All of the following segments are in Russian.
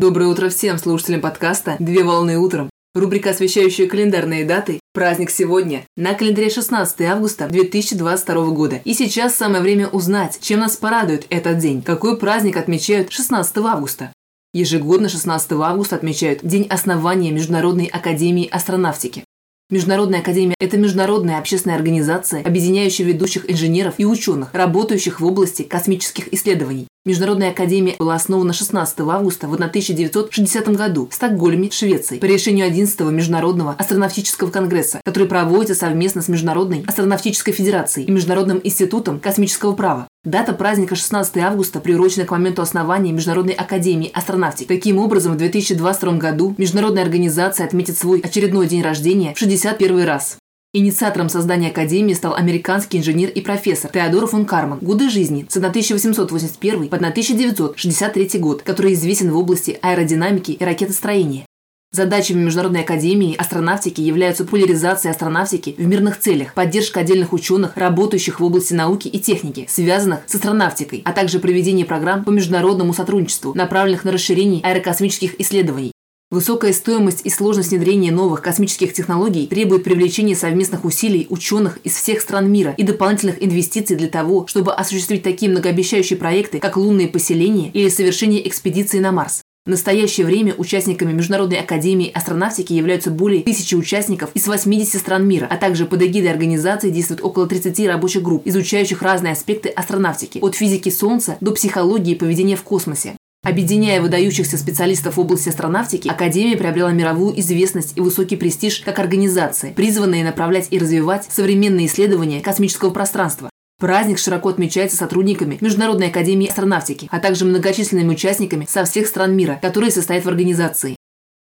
Доброе утро всем слушателям подкаста «Две волны утром». Рубрика, освещающая календарные даты. Праздник сегодня. На календаре 16 августа 2022 года. И сейчас самое время узнать, чем нас порадует этот день. Какой праздник отмечают 16 августа? Ежегодно 16 августа отмечают День основания Международной академии астронавтики. Международная академия – это международная общественная организация, объединяющая ведущих инженеров и ученых, работающих в области космических исследований. Международная академия была основана 16 августа в 1960 году в Стокгольме, Швеции, по решению 11-го Международного астронавтического конгресса, который проводится совместно с Международной астронавтической федерацией и Международным институтом космического права. Дата праздника 16 августа приурочена к моменту основания Международной академии астронавтики. Таким образом, в 2022 году международная организация отметит свой очередной день рождения в 61 раз. Инициатором создания Академии стал американский инженер и профессор Теодор фон Карман. Годы жизни с 1881 по 1963 год, который известен в области аэродинамики и ракетостроения. Задачами Международной академии астронавтики являются популяризация астронавтики в мирных целях, поддержка отдельных ученых, работающих в области науки и техники, связанных с астронавтикой, а также проведение программ по международному сотрудничеству, направленных на расширение аэрокосмических исследований. Высокая стоимость и сложность внедрения новых космических технологий требует привлечения совместных усилий ученых из всех стран мира и дополнительных инвестиций для того, чтобы осуществить такие многообещающие проекты, как лунные поселения или совершение экспедиции на Марс. В настоящее время участниками Международной академии астронавтики являются более тысячи участников из 80 стран мира, а также под эгидой организации действует около 30 рабочих групп, изучающих разные аспекты астронавтики, от физики Солнца до психологии поведения в космосе. Объединяя выдающихся специалистов в области астронавтики, Академия приобрела мировую известность и высокий престиж как организация, призванная направлять и развивать современные исследования космического пространства. Праздник широко отмечается сотрудниками Международной академии астронавтики, а также многочисленными участниками со всех стран мира, которые состоят в организации.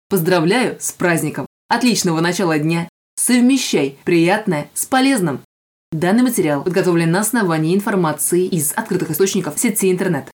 Поздравляю с праздником! Отличного начала дня! Совмещай приятное с полезным! Данный материал подготовлен на основании информации из открытых источников сети интернет.